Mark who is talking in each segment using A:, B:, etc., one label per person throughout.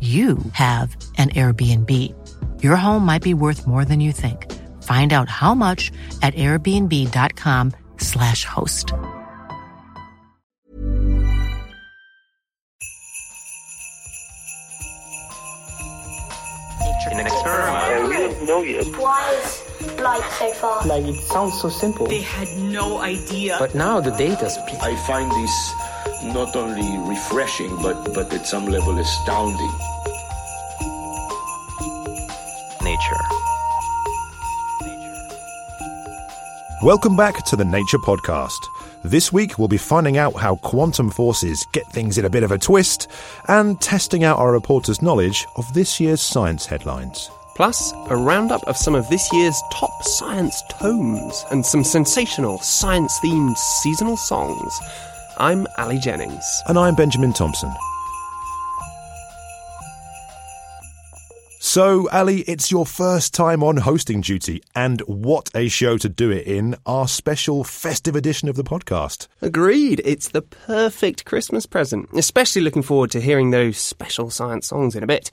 A: you have an Airbnb. Your home might be worth more than you think. Find out how much at airbnb.com/slash host.
B: In an experiment.
C: we don't know yet.
D: Why is light so far?
E: Like it sounds so simple.
F: They had no idea.
E: But now the data speaks.
G: I find this not only refreshing, but, but at some level astounding.
B: Nature.
H: Welcome back to the Nature Podcast. This week we'll be finding out how quantum forces get things in a bit of a twist and testing out our reporters' knowledge of this year's science headlines.
I: Plus, a roundup of some of this year's top science tomes and some sensational science themed seasonal songs. I'm Ali Jennings.
H: And I'm Benjamin Thompson. So, Ali, it's your first time on hosting duty, and what a show to do it in our special festive edition of the podcast.
I: Agreed. It's the perfect Christmas present, especially looking forward to hearing those special science songs in a bit.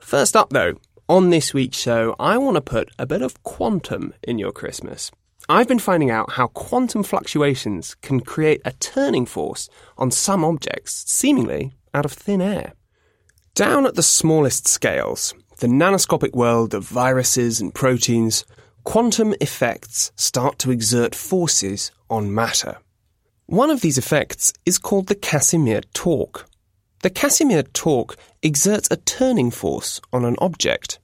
I: First up, though, on this week's show, I want to put a bit of quantum in your Christmas. I've been finding out how quantum fluctuations can create a turning force on some objects, seemingly out of thin air. Down at the smallest scales, the nanoscopic world of viruses and proteins, quantum effects start to exert forces on matter. One of these effects is called the Casimir torque. The Casimir torque exerts a turning force on an object.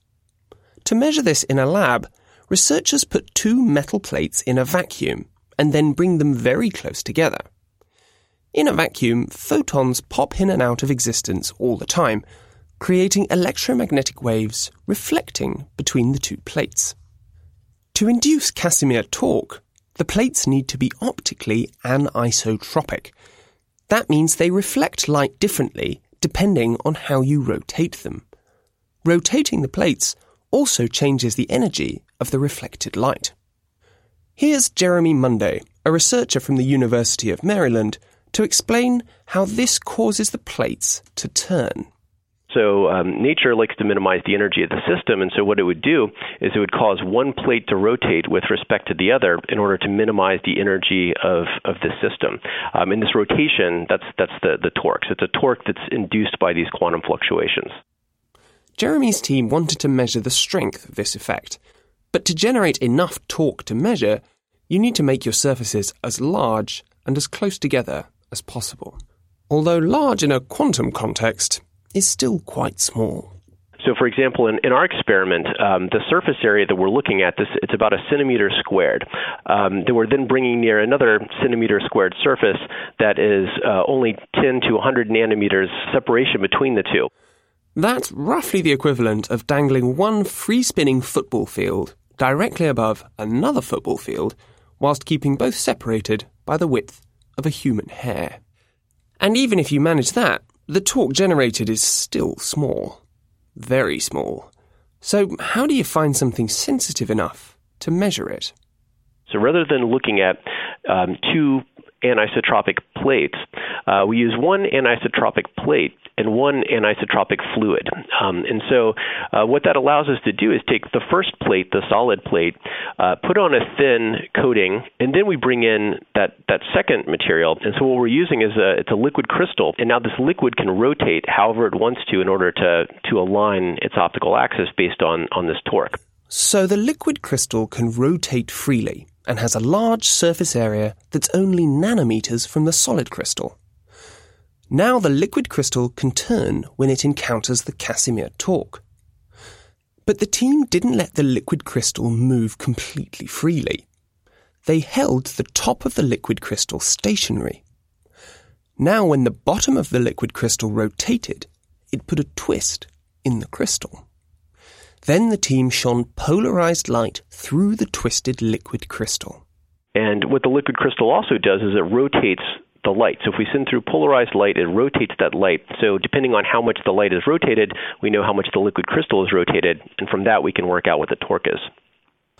I: To measure this in a lab, researchers put two metal plates in a vacuum and then bring them very close together. In a vacuum, photons pop in and out of existence all the time, creating electromagnetic waves reflecting between the two plates. To induce Casimir torque, the plates need to be optically anisotropic. That means they reflect light differently depending on how you rotate them. Rotating the plates also changes the energy of the reflected light. Here's Jeremy Munday, a researcher from the University of Maryland, to explain how this causes the plates to turn.
J: So um, nature likes to minimize the energy of the system, and so what it would do is it would cause one plate to rotate with respect to the other in order to minimize the energy of, of the system. Um, in this rotation, that's that's the the torque. So it's a torque that's induced by these quantum fluctuations.
I: Jeremy's team wanted to measure the strength of this effect, but to generate enough torque to measure, you need to make your surfaces as large and as close together as possible. Although large in a quantum context, is still quite small.
J: So, for example, in, in our experiment, um, the surface area that we're looking at, this it's about a centimeter squared. Um, that we're then bringing near another centimeter squared surface that is uh, only 10 to 100 nanometers separation between the two.
I: That's roughly the equivalent of dangling one free spinning football field directly above another football field, whilst keeping both separated by the width of a human hair. And even if you manage that, the torque generated is still small. Very small. So, how do you find something sensitive enough to measure it?
J: So, rather than looking at um, two anisotropic plates, uh, we use one anisotropic plate and one anisotropic fluid. Um, and so, uh, what that allows us to do is take the first plate, the solid plate, uh, put on a thin coating, and then we bring in that, that second material. And so, what we're using is a, it's a liquid crystal, and now this liquid can rotate however it wants to in order to, to align its optical axis based on, on this torque.
I: So the liquid crystal can rotate freely and has a large surface area that's only nanometers from the solid crystal. Now the liquid crystal can turn when it encounters the Casimir torque. But the team didn't let the liquid crystal move completely freely. They held the top of the liquid crystal stationary. Now, when the bottom of the liquid crystal rotated, it put a twist in the crystal. Then the team shone polarized light through the twisted liquid crystal.
J: And what the liquid crystal also does is it rotates the light. So if we send through polarized light, it rotates that light. So depending on how much the light is rotated, we know how much the liquid crystal is rotated, and from that we can work out what the torque is.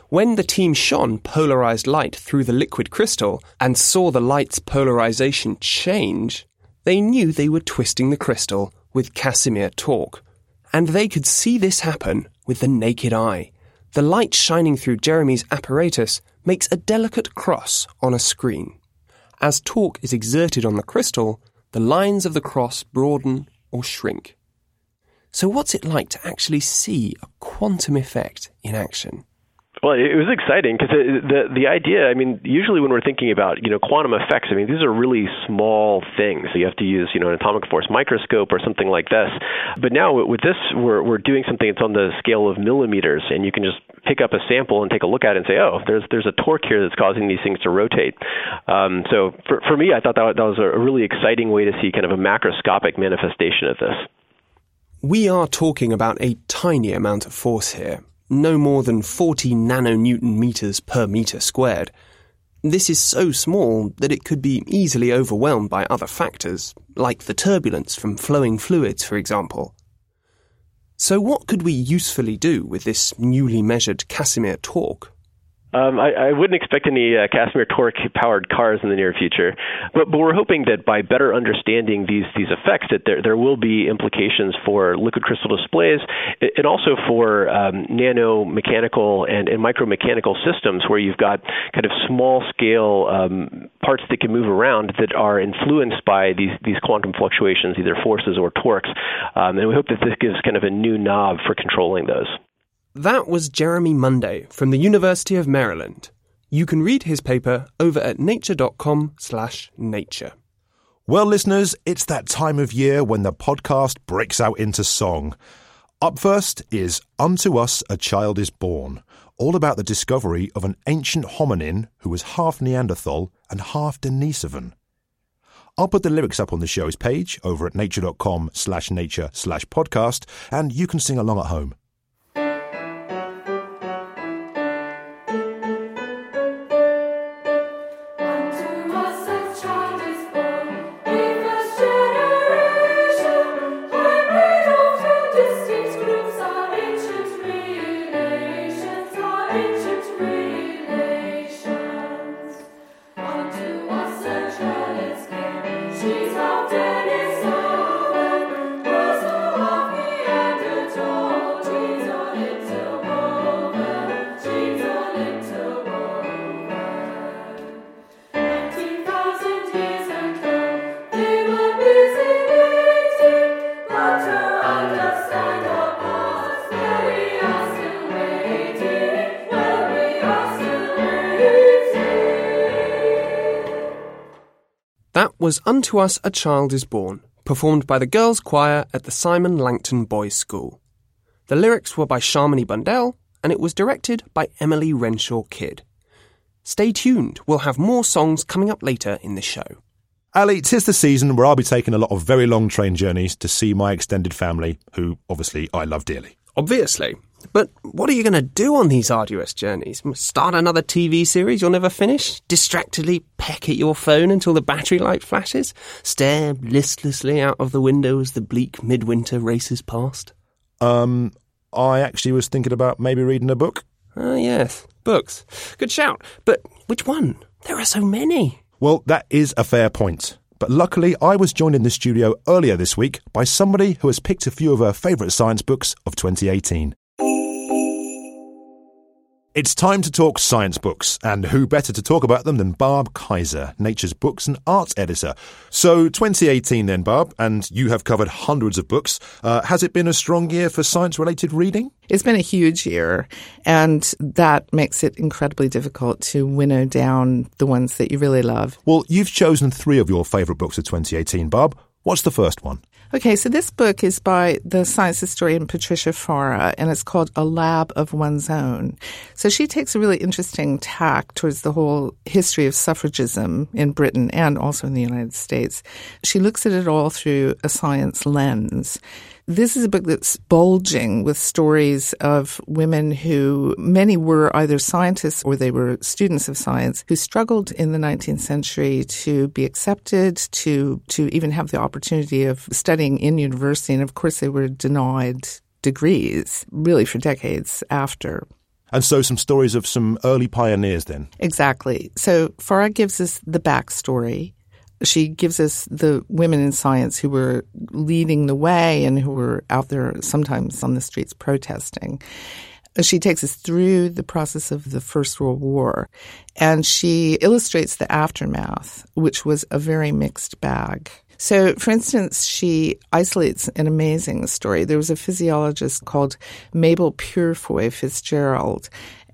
I: When the team shone polarized light through the liquid crystal and saw the light's polarization change, they knew they were twisting the crystal with Casimir torque. And they could see this happen with the naked eye. The light shining through Jeremy's apparatus makes a delicate cross on a screen. As torque is exerted on the crystal, the lines of the cross broaden or shrink. So, what's it like to actually see a quantum effect in action?
J: Well, it was exciting because the the idea. I mean, usually when we're thinking about you know quantum effects, I mean these are really small things. So you have to use you know an atomic force microscope or something like this. But now with this, we're we're doing something that's on the scale of millimeters, and you can just pick up a sample and take a look at it and say, oh, there's there's a torque here that's causing these things to rotate. Um, so for for me, I thought that that was a really exciting way to see kind of a macroscopic manifestation of this.
I: We are talking about a tiny amount of force here, no more than 40 nanonewton meters per meter squared. This is so small that it could be easily overwhelmed by other factors, like the turbulence from flowing fluids, for example. So, what could we usefully do with this newly measured Casimir torque?
J: Um, I, I wouldn't expect any uh, Casimir torque powered cars in the near future, but, but we're hoping that by better understanding these these effects, that there there will be implications for liquid crystal displays and also for um, nano mechanical and, and micromechanical systems where you've got kind of small scale um, parts that can move around that are influenced by these these quantum fluctuations, either forces or torques, um, and we hope that this gives kind of a new knob for controlling those.
I: That was Jeremy Munday from the University of Maryland. You can read his paper over at nature.com/nature.
H: Well, listeners, it's that time of year when the podcast breaks out into song. Up first is Unto Us a Child is Born, all about the discovery of an ancient hominin who was half Neanderthal and half Denisovan. I'll put the lyrics up on the show's page over at nature.com slash nature slash podcast, and you can sing along at home.
I: Was Unto Us a Child is Born, performed by the girls' choir at the Simon Langton Boys' School. The lyrics were by Shamini Bundell, and it was directed by Emily Renshaw Kidd. Stay tuned, we'll have more songs coming up later in the show.
H: Ali, tis the season where I'll be taking a lot of very long train journeys to see my extended family, who obviously I love dearly.
I: Obviously. But what are you going to do on these arduous journeys? Start another TV series you'll never finish? Distractedly peck at your phone until the battery light flashes? Stare listlessly out of the window as the bleak midwinter races past?
H: Um, I actually was thinking about maybe reading a book.
I: Ah, yes, books. Good shout. But which one? There are so many.
H: Well, that is a fair point. But luckily, I was joined in the studio earlier this week by somebody who has picked a few of her favourite science books of 2018. It's time to talk science books, and who better to talk about them than Barb Kiser, Nature's books and arts editor. So, 2018 then, Barb, and you have covered hundreds of books. Uh, has it been a strong year for science related reading?
C: It's been a huge year, and that makes it incredibly difficult to winnow down the ones that you really love.
H: Well, you've chosen three of your favourite books of 2018, Barb. What's the first one?
C: Okay, so this book is by the science historian Patricia Fara, and it's called A Lab of One's Own. So she takes a really interesting tack towards the whole history of suffragism in Britain and also in the United States. She looks at it all through a science lens. This is a book that's bulging with stories of women who, many were either scientists or they were students of science, who struggled in the 19th century to be accepted, to, to even have the opportunity of studying in university. And of course, they were denied degrees really for decades after.
H: And so, some stories of some early pioneers then.
C: Exactly. So, Fara gives us the backstory she gives us the women in science who were leading the way and who were out there sometimes on the streets protesting. She takes us through the process of the First World War and she illustrates the aftermath, which was a very mixed bag. So, for instance, she isolates an amazing story. There was a physiologist called Mabel Purefoy Fitzgerald,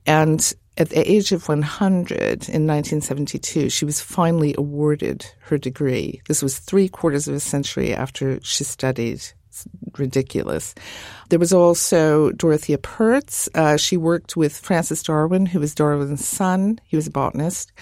C: and at the age of 100 in 1972, she was finally awarded her degree. This was three quarters of a century after she studied. It's ridiculous. There was also Dorothea Pertz. Uh, she worked with Francis Darwin, who was Darwin's son. He was a botanist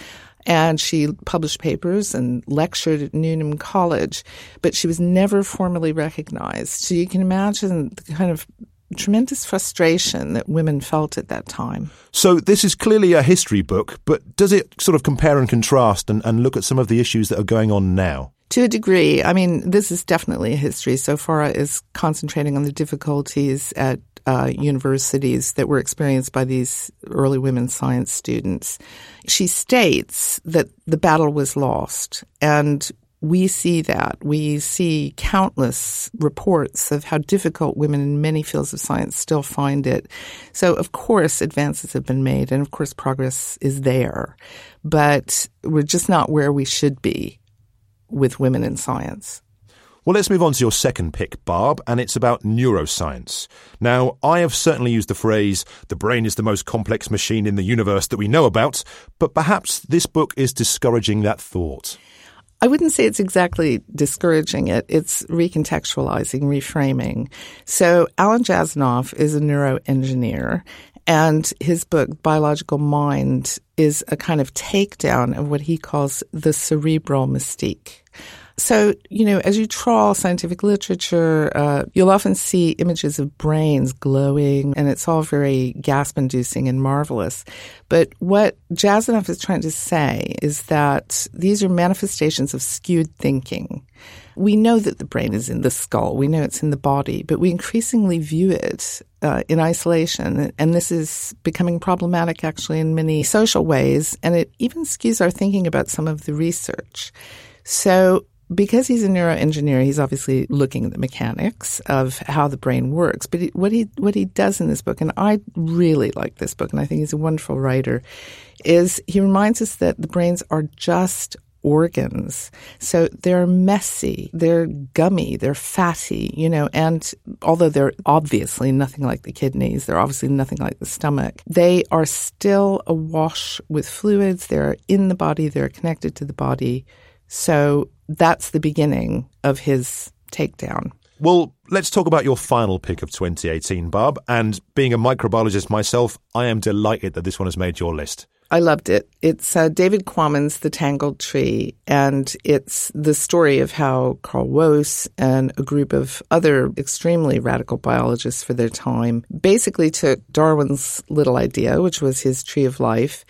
C: and she published papers and lectured at Newnham College, but she was never formally recognized. So you can imagine the kind of tremendous frustration that women felt at that time.
H: So, this is clearly a history book, but does it sort of compare and contrast and, and look at some of the issues that are going on now?
C: To a degree. I mean, this is definitely a history. So Fara is concentrating on the difficulties at uh, universities that were experienced by these early women science students. She states that the battle was lost and we see that. We see countless reports of how difficult women in many fields of science still find it. So, of course, advances have been made, and of course, progress is there. But we're just not where we should be with women in science.
H: Well, let's move on to your second pick, Barb, and it's about neuroscience. Now, I have certainly used the phrase, the brain is the most complex machine in the universe that we know about, but perhaps this book is discouraging that thought.
C: I wouldn't say it's exactly discouraging it. It's recontextualizing, reframing. So Alan Jasanoff is a neuroengineer and his book, Biological Mind, is a kind of takedown of what he calls the cerebral mystique. So, you know, as you trawl scientific literature, uh, you'll often see images of brains glowing, and it's all very gasp inducing and marvelous. But what Jasanoff is trying to say is that these are manifestations of skewed thinking. We know that the brain is in the skull, we know it's in the body, but we increasingly view it uh, in isolation. And this is becoming problematic actually in many social ways, and it even skews our thinking about some of the research. So because he's a neuroengineer, he's obviously looking at the mechanics of how the brain works. But he, what he what he does in this book, and I really like this book, and I think he's a wonderful writer, is he reminds us that the brains are just organs. So they're messy, they're gummy, they're fatty, you know, and although they're obviously nothing like the kidneys, they're obviously nothing like the stomach, they are still awash with fluids. They're in the body, they're connected to the body. So that's the beginning of his takedown.
H: Well, let's talk about your final pick of 2018, Barb. And being a microbiologist myself, I am delighted that this one has made your list.
C: I loved it. It's uh, David Quammen's The Tangled Tree, and it's the story of how Carl Woese and a group of other extremely radical biologists for their time basically took Darwin's little idea, which was his tree of life,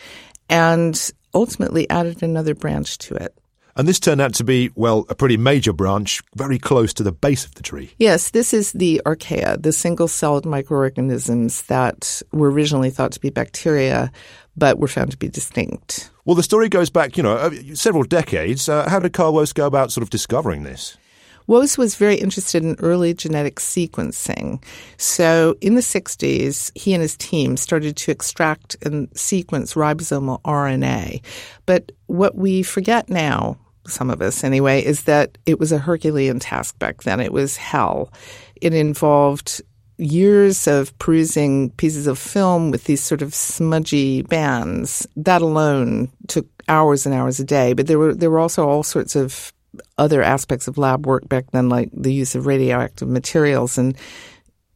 C: and ultimately added another branch to it.
H: And this turned out to be, well, a pretty major branch, very close to the base of the tree.
C: Yes, this is the archaea, the single celled microorganisms that were originally thought to be bacteria, but were found to be distinct.
H: Well, the story goes back, you know, uh, several decades. Uh, how did Carl Woese go about sort of discovering this?
C: Woese was very interested in early genetic sequencing. So in the 60s, he and his team started to extract and sequence ribosomal RNA. But what we forget now, some of us anyway, is that it was a Herculean task back then. It was hell. It involved years of perusing pieces of film with these sort of smudgy bands. That alone took hours and hours a day. But there were there were also all sorts of other aspects of lab work back then, like the use of radioactive materials. And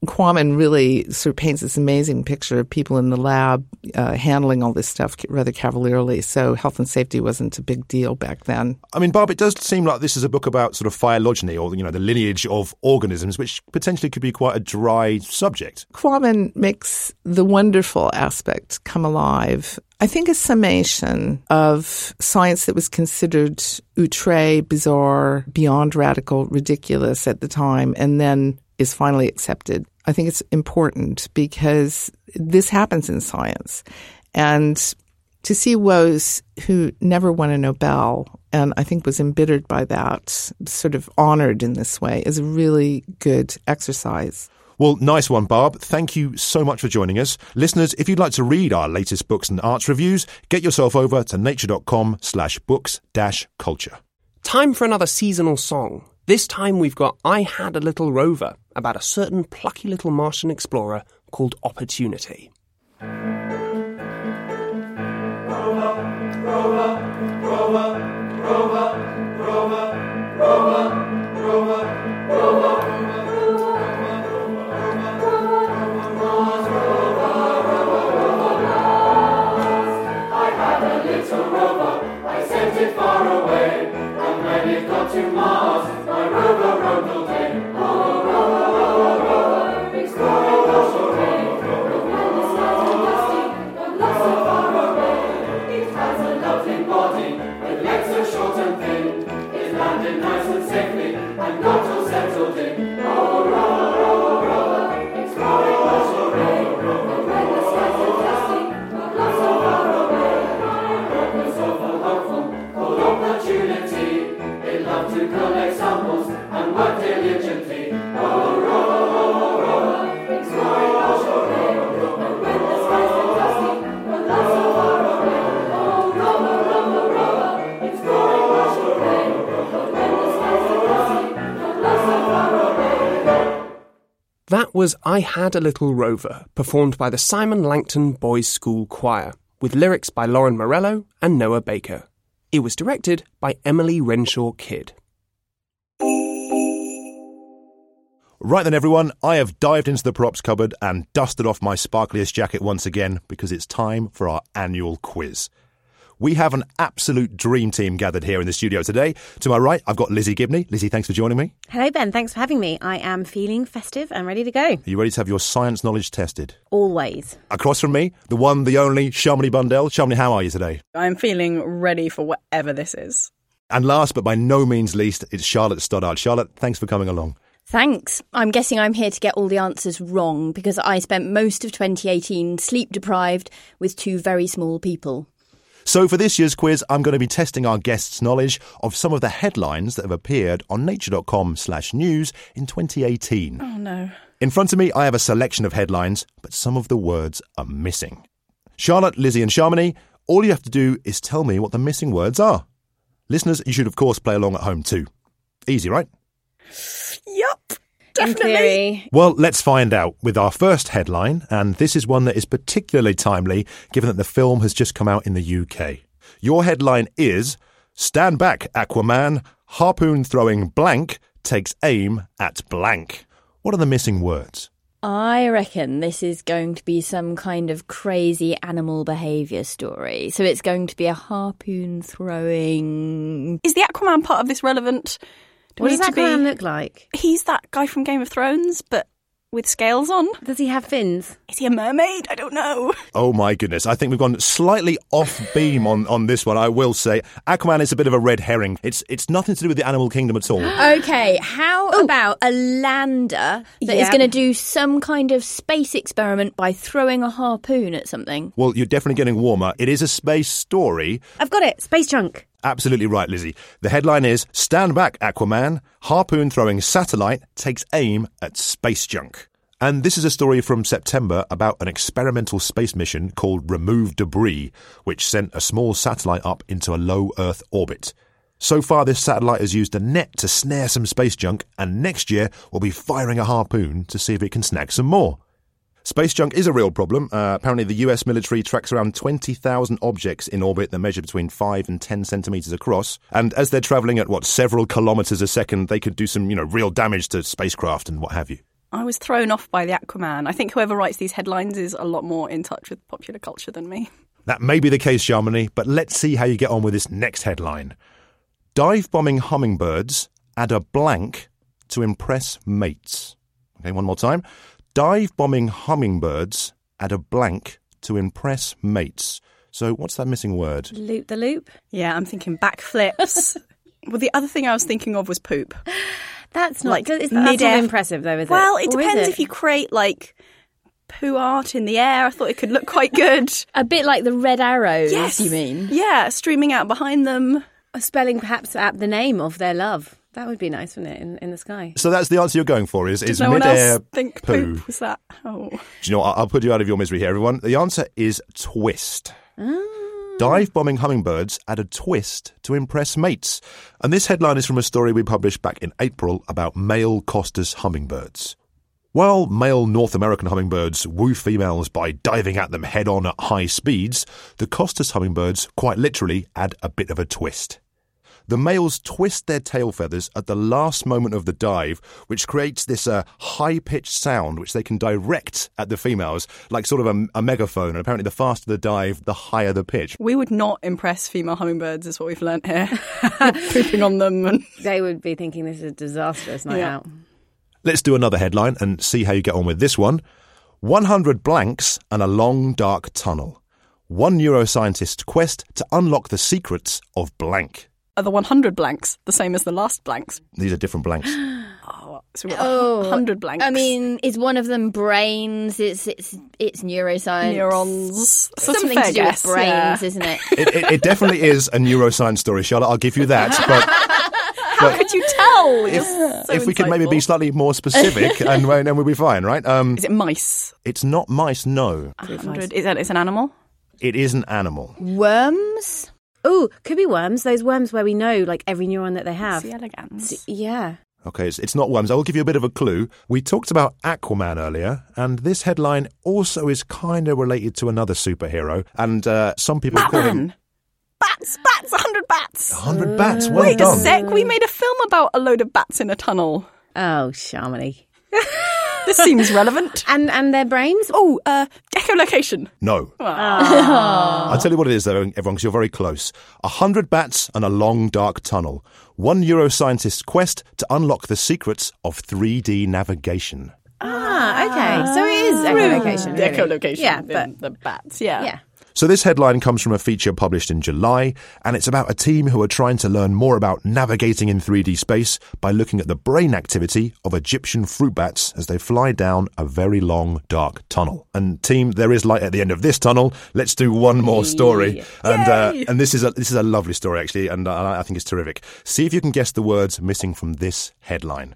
C: Quammen really sort of paints this amazing picture of people in the lab uh, handling all this stuff rather cavalierly. So health and safety wasn't a big deal back then.
H: I mean, Barb, it does seem like this is a book about sort of phylogeny or, you know, the lineage of organisms, which potentially could be quite a dry subject.
C: Quammen makes the wonderful aspect come alive. I think a summation of science that was considered outre, bizarre, beyond radical, ridiculous at the time, and then is finally accepted. I think it's important because this happens in science. And to see Woese, who never won a Nobel, and I think was embittered by that, sort of honored in this way, is a really good exercise.
H: Well, nice one, Barb. Thank you so much for joining us. Listeners, if you'd like to read our latest books and arts reviews, get yourself over to nature.com slash books dash culture.
I: Time for another seasonal song. This time we've got I Had a Little Rover about a certain plucky little Martian explorer called Opportunity. Was I Had a Little Rover, performed by the Simon Langton Boys School Choir, with lyrics by Lauren Morello and Noah Baker. It was directed by Emily Renshaw Kidd.
H: Right then, everyone, I have dived into the props cupboard and dusted off my sparkliest jacket once again because it's time for our annual quiz. We have an absolute dream team gathered here in the studio today. To my right, I've got Lizzie Gibney. Lizzie, thanks for joining me.
K: Hello, Ben. Thanks for having me. I am feeling festive and ready to go.
H: Are you ready to have your science knowledge tested?
K: Always.
H: Across from me, the one, the only, Shamini Bundell. Shamini, how are you today?
L: I'm feeling ready for whatever this is.
H: And last but by no means least, it's Charlotte Stoddart. Charlotte, thanks for coming along.
K: Thanks. I'm guessing I'm here to get all the answers wrong because I spent most of 2018 sleep deprived with two very small people.
H: So, for this year's quiz, I'm going to be testing our guests' knowledge of some of the headlines that have appeared on nature.com slash news in 2018.
L: Oh, no.
H: In front of me, I have a selection of headlines, but some of the words are missing. Charlotte, Lizzie, and Shamini, all you have to do is tell me what the missing words are. Listeners, you should, of course, play along at home too. Easy, right?
L: Yup.
K: In theory.
H: Well, let's find out with our first headline, and this is one that is particularly timely given that the film has just come out in the UK. Your headline is Stand back, Aquaman, harpoon throwing blank takes aim at blank. What are the missing words?
K: I reckon this is going to be some kind of crazy animal behaviour story. So it's going to be a harpoon throwing.
L: Is the Aquaman part of this relevant? Do
K: What does
L: that to
K: Aquaman
L: be-
K: look like?
L: He's that guy from Game of Thrones, but with scales on.
M: Does he have fins?
L: Is he a mermaid? I don't know.
H: Oh my goodness. I think we've gone slightly off beam on, on this one, I will say. Aquaman is a bit of a red herring. It's it's nothing to do with the animal kingdom at all.
K: Okay, how about a lander that is
M: Yeah.
K: going to do some kind of space experiment by throwing a harpoon at something?
H: Well, you're definitely getting warmer. It is a space story.
M: I've got it. Space junk.
H: Absolutely right, Lizzie. The headline is Stand Back, Aquaman. Harpoon throwing satellite takes aim at space junk. And this is a story from September about an experimental space mission called Remove Debris, which sent a small satellite up into a low Earth orbit. So far, this satellite has used a net to snare some space junk, and next year we'll be firing a harpoon to see if it can snag some more. Space junk is a real problem. Uh, apparently, the US military tracks around 20,000 objects in orbit that measure between 5 and 10 centimetres across. And as they're travelling at, what, several kilometres a second, they could do some, you know, real damage to spacecraft and what have you.
L: I was thrown off by the Aquaman. I think whoever writes these headlines is a lot more in touch with popular culture than me.
H: That may be the case, Shamini, but let's see how you get on with this next headline. Dive bombing hummingbirds add a blank to impress mates. Okay, one more time. Dive bombing hummingbirds add a blank to impress mates. So, what's that missing word?
M: Loop the loop.
L: Yeah, I'm thinking backflips. well, the other thing I was thinking of was poop.
M: That's not.
L: Like,
M: it's, that's not
L: mid-air-
M: impressive, though, is
L: Well,
M: it?
L: Well, it
M: Or
L: depends
M: it?
L: if you create like poo art in the air. I thought it could look quite good.
K: A bit like the red arrows,
L: Yes.
K: you mean?
L: Yeah, streaming out behind them.
M: A spelling perhaps at the name of their love. That would be nice, wouldn't it, in, in the sky?
H: So that's the answer you're going for is, is
L: no
H: mid-air
L: think
H: poo.
L: poop was that? Oh,
H: Do you know what? I'll I'll put you out of your misery here, everyone. The answer is twist. Ah. Dive bombing hummingbirds add a twist to impress mates. And this headline is from a story we published back in April about male Costa's hummingbirds. While male North American hummingbirds woo females by diving at them head on at high speeds, the Costa's hummingbirds quite literally add a bit of a twist. The males twist their tail feathers at the last moment of the dive, which creates this uh, high pitched sound which they can direct at the females, like sort of a, a megaphone. And apparently, the faster the dive, the higher the pitch.
L: we would not impress female hummingbirds, is what we've learnt here. Pooping on them and
M: They would be thinking this is a disastrous night
L: Yeah.
M: out.
H: Let's do another headline and see how you get on with this one 100 blanks and a long dark tunnel. One neuroscientist's quest to unlock the secrets of blank.
L: Are the 100 blanks the same as the last blanks?
H: These are different blanks.
L: Oh, so we've got
K: Oh,
L: 100 blanks.
K: I mean, is one of them brains? It's it's it's neuroscience.
L: neurons. That's
K: Something to do
L: guess,
K: with brains,
L: yeah.
K: isn't it?
H: it, it, it definitely is a neuroscience story, Charlotte. I'll give you that. But
L: How could you tell?
H: if,
L: so
H: if we could maybe be
L: insightful.
H: slightly more specific, and then we'll be fine, right? Um,
L: Is it mice?
H: it's not mice, no.
L: 100. Is that it's an animal?
H: It is an animal.
M: Worms? Oh, could be worms. Those worms where we know like every neuron that they have.
L: C. elegans.
M: Yeah.
H: Okay, it's, it's not worms. I will give you a bit of a clue. We talked about Aquaman earlier, and this headline also is kind of related to another superhero, and uh, some people call him
L: Bats, bats, 100 bats.
H: 100 Bats. Well
L: Wait
H: done.
L: a sec, we made a film about a load of bats in a tunnel.
M: Oh, Shamini.
L: This seems relevant.
M: And and their brains?
L: Oh, uh, echolocation.
H: No.
L: Ah.
H: I'll tell you what it is, though, everyone, because you're very close. A hundred bats and a long, dark tunnel. One neuroscientist's quest to unlock the secrets of 3D navigation.
M: Ah, okay. So it is echolocation.
L: The
M: really.
L: echolocation.
M: Yeah,
L: the,
M: but
L: the bats, yeah.
M: yeah.
H: So this headline comes from a feature published in July, and it's about a team who are trying to learn more about navigating in 3D space by looking at the brain activity of Egyptian fruit bats as they fly down a very long, dark tunnel. And team, there is light at the end of this tunnel. Let's do one more story. And uh, and this is a this is a lovely story actually, and uh, I think it's terrific. See if you can guess the words missing from this headline.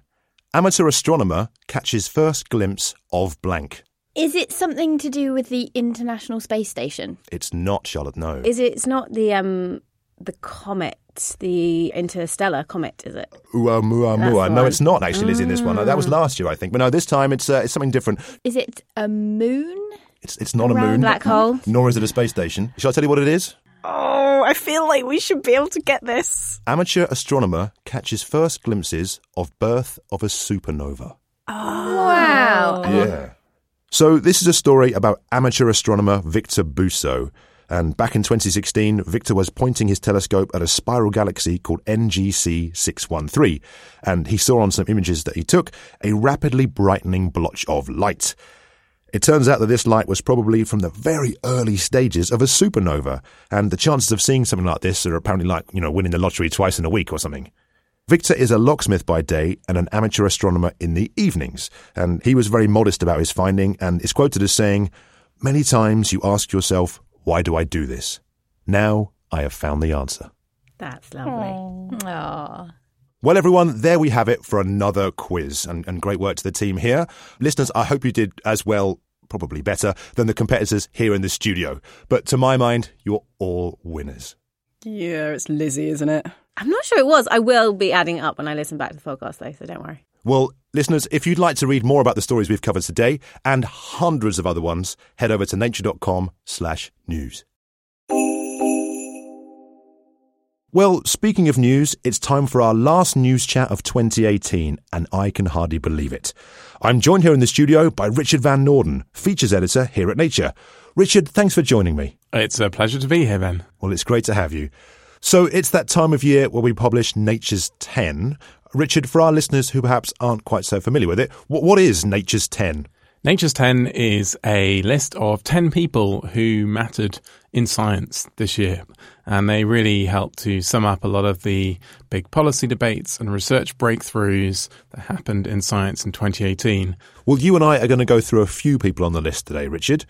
H: Amateur astronomer catches first glimpse of blank.
K: Is it something to do with the International Space Station?
H: It's not Charlotte. No.
M: Is it? It's not the um the comet, the interstellar comet, is it? Oumuamua.
H: No, it's not actually, Lizzie. This one. That was last year, I think. But no, this time it's uh, it's something different.
K: Is it a moon?
H: It's it's not a
M: Round
H: moon,
M: black hole.
H: nor is it a space station. Shall I tell you what it is?
L: Oh, I feel like we should be able to get this.
H: Amateur astronomer catches first glimpses of birth of a supernova. Oh.
K: Wow.
H: Yeah. So this is a story about amateur astronomer Victor Buso. And back in 2016, Victor was pointing his telescope at a spiral galaxy called NGC 613, and he saw on some images that he took a rapidly brightening blotch of light. It turns out that this light was probably from the very early stages of a supernova, and the chances of seeing something like this are apparently like, you know, winning the lottery twice in a week or something. Victor is a locksmith by day and an amateur astronomer in the evenings, and he was very modest about his finding and is quoted as saying, Many times you ask yourself, why do I do this? Now I have found the answer.
M: That's lovely.
K: Aww.
H: Well, everyone, there we have it for another quiz, and, and great work to the team here. Listeners, I hope you did as well, probably better, than the competitors here in the studio. But to my mind, you're all winners.
L: Yeah, it's Lizzie, isn't it?
M: I'm not sure it was. I will be adding up when I listen back to the podcast, though, so don't worry.
H: Well, listeners, if you'd like to read more about the stories we've covered today and hundreds of other ones, head over to nature.com slash news. Well, speaking of news, it's time for our last news chat of 2018, and I can hardly believe it. I'm joined here in the studio by Richard Van Noorden, features editor here at Nature. Richard, thanks for joining me.
N: It's a pleasure to be here, Ben.
H: Well, it's great to have you. So it's that time of year where we publish Nature's 10. Richard, for our listeners who perhaps aren't quite so familiar with it, what, what is Nature's 10?
N: Nature's 10 is a list of 10 people who mattered in science this year. And they really help to sum up a lot of the big policy debates and research breakthroughs that happened in science in 2018.
H: Well, you and I are going to go through a few people on the list today, Richard.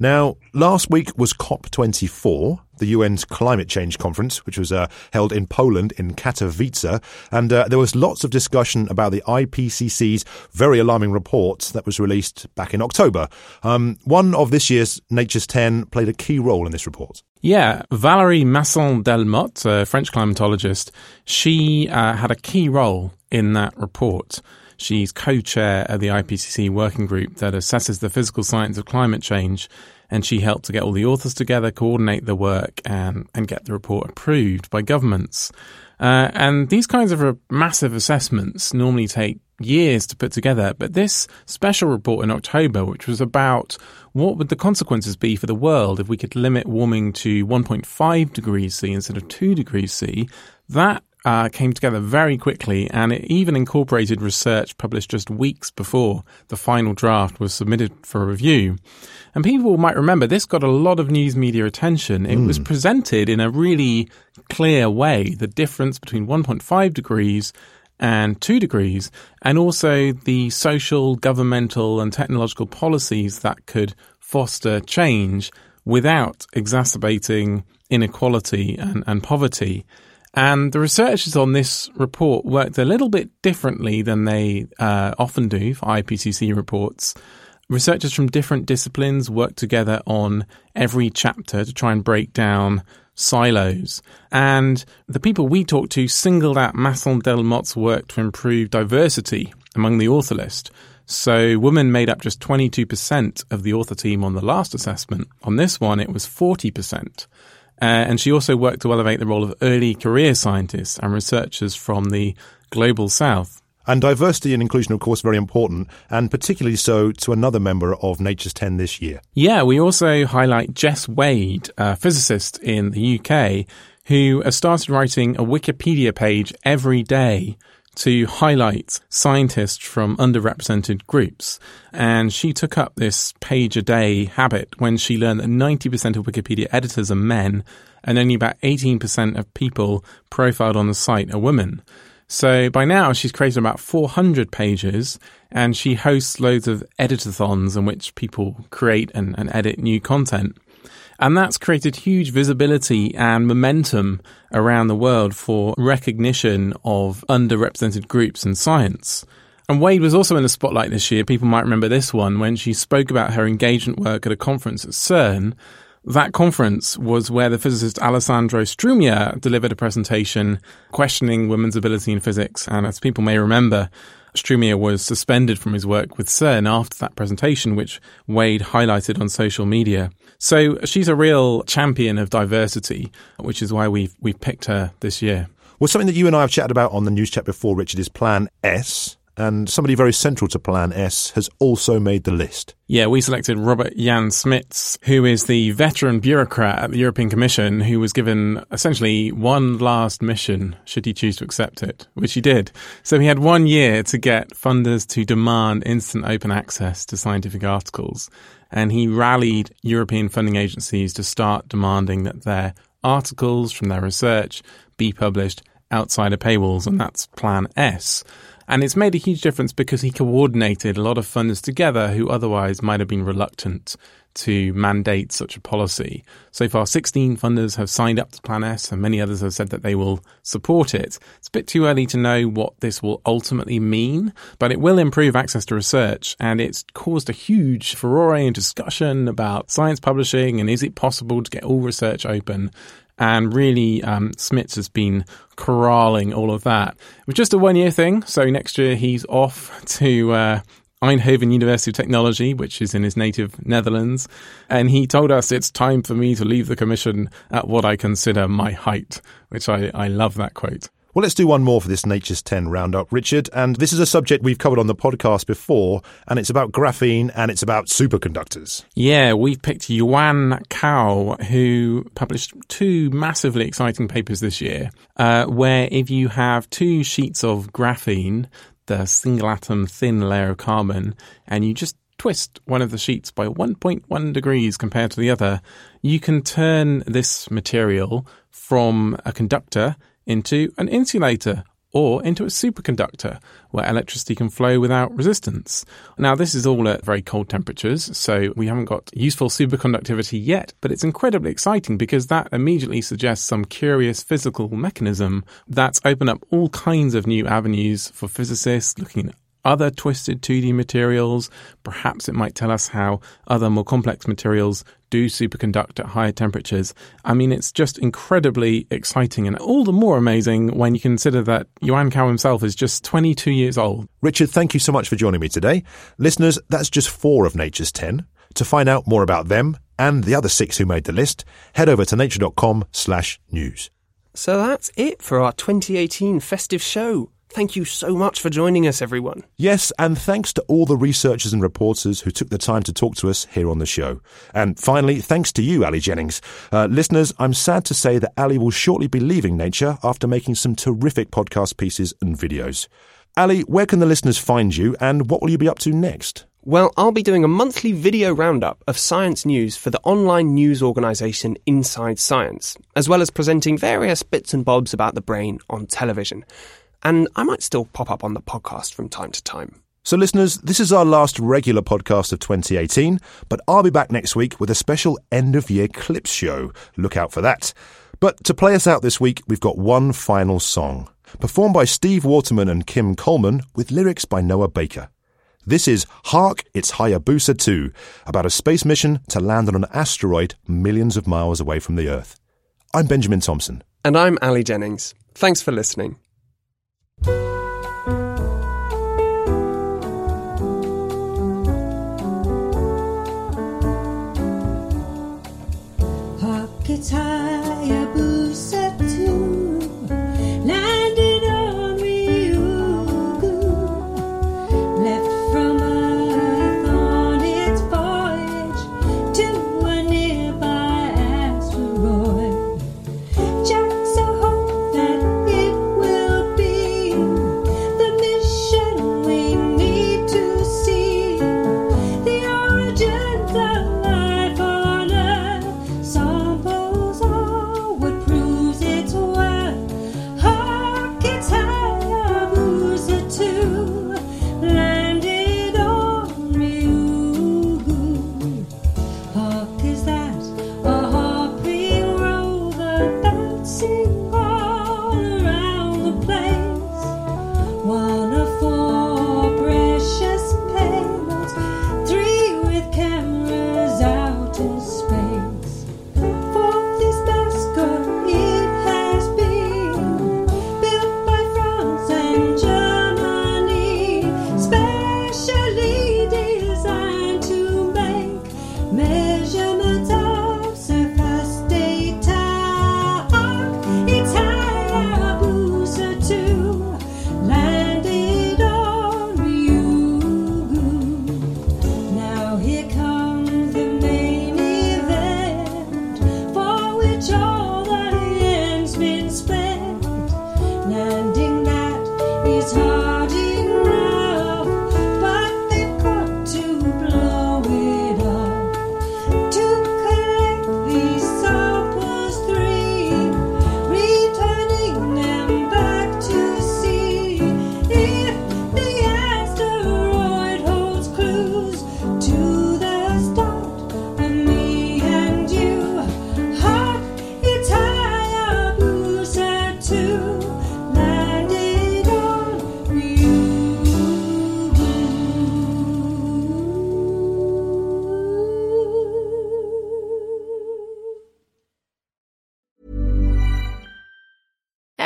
H: Now, last week was COP24, the UN's climate change conference, which was uh, held in Poland in Katowice, and uh, there was lots of discussion about the IPCC's very alarming report that was released back in October. Um, one of this year's Nature's 10 played a key role in this report.
N: Yeah, Valérie Masson-Delmotte, a French climatologist, she uh, had a key role in that report. She's co chair of the IPCC working group that assesses the physical science of climate change. And she helped to get all the authors together, coordinate the work, and, and get the report approved by governments. Uh, and these kinds of massive assessments normally take years to put together. But this special report in October, which was about what would the consequences be for the world if we could limit warming to 1.5 degrees C instead of 2 degrees C, that uh, came together very quickly, and it even incorporated research published just weeks before the final draft was submitted for review. And people might remember this got a lot of news media attention. It mm. was presented in a really clear way the difference between 1.5 degrees and 2 degrees, and also the social, governmental, and technological policies that could foster change without exacerbating inequality and, and poverty. And the researchers on this report worked a little bit differently than they uh, often do for IPCC reports. Researchers from different disciplines worked together on every chapter to try and break down silos. And the people we talked to singled out Masson-Delmotte's work to improve diversity among the author list. So women made up just 22% of the author team on the last assessment. On this one, it was 40%. Uh, and she also worked to elevate the role of early career scientists and researchers from the global south.
H: And diversity and inclusion, of course, very important, and particularly so to another member of Nature's 10 this year.
N: Yeah, we also highlight Jess Wade, a physicist in the UK, who has started writing a Wikipedia page every day to highlight scientists from underrepresented groups. And she took up this page a day habit when she learned that 90% of Wikipedia editors are men and only about 18% of people profiled on the site are women. So by now she's created about 400 pages and she hosts loads of editathons in which people create and, and edit new content. And that's created huge visibility and momentum around the world for recognition of underrepresented groups in science. And Wade was also in the spotlight this year. People might remember this one when she spoke about her engagement work at a conference at CERN. That conference was where the physicist Alessandro Strumia delivered a presentation questioning women's ability in physics. And as people may remember, Strumia was suspended from his work with CERN after that presentation, which Wade highlighted on social media. So she's a real champion of diversity, which is why we've we've picked her this year.
H: Well, something that you and I have chatted about on the news chat before, Richard, is Plan S. and somebody very central to Plan S has also made the list.
N: Yeah, we selected Robert Jan Smits, who is the veteran bureaucrat at the European Commission who was given essentially one last mission should he choose to accept it, which he did. So he had one year to get funders to demand instant open access to scientific articles. And he rallied European funding agencies to start demanding that their articles from their research be published outside of paywalls, and that's Plan S. And it's made a huge difference because he coordinated a lot of funders together who otherwise might have been reluctant to mandate such a policy. So far, 16 funders have signed up to Plan S, and many others have said that they will support it. It's a bit too early to know what this will ultimately mean, but it will improve access to research, and it's caused a huge furore and discussion about science publishing and is it possible to get all research open. And really, um, Smits has been corralling all of that. It was just a one year thing, so next year he's off to uh, Eindhoven University of Technology, which is in his native Netherlands. And he told us it's time for me to leave the commission at what I consider my height, which I, I love that quote.
H: Well, let's do one more for this Nature's 10 roundup, Richard. And this is a subject we've covered on the podcast before, and it's about graphene and it's about superconductors.
N: Yeah, we've picked Yuan Cao, who published two massively exciting papers this year, uh, where if you have two sheets of graphene, the single atom thin layer of carbon, and you just twist one of the sheets by 1.1 degrees compared to the other, you can turn this material from a conductor into an insulator or into a superconductor where electricity can flow without resistance. Now, this is all at very cold temperatures, so we haven't got useful superconductivity yet, but it's incredibly exciting because that immediately suggests some curious physical mechanism that's opened up all kinds of new avenues for physicists looking at other twisted 2D materials. Perhaps it might tell us how other more complex materials do superconduct at higher temperatures. I mean, it's just incredibly exciting and all the more amazing when you consider that Yuan Cao himself is just 22 years old.
H: Richard, thank you so much for joining me today. Listeners, that's just four of Nature's 10. To find out more about them and the other six who made the list, head over to nature.com slash news.
I: So that's it for our 2018 festive show. Thank you so much for joining us, everyone.
H: Yes, and thanks to all the researchers and reporters who took the time to talk to us here on the show. And finally, thanks to you, Ali Jennings. Uh, listeners, I'm sad to say that Ali will shortly be leaving Nature after making some terrific podcast pieces and videos. Ali, where can the listeners find you and what will you be up to next?
I: Well, I'll be doing a monthly video roundup of science news for the online news organisation Inside Science, as well as presenting various bits and bobs about the brain on television and I might still pop up on the podcast from time to time.
H: So, listeners, this is our last regular podcast of 2018, but I'll be back next week with a special end of year clips show. Look out for that. But to play us out this week, we've got one final song, performed by Steve Waterman and Kim Coleman, with lyrics by Noah Baker. This is Hark, It's Hayabusa 2, about a space mission to land on an asteroid millions of miles away from the Earth. I'm Benjamin Thompson.
I: And I'm Ali Jennings. Thanks for listening.
O: It's Hayabusa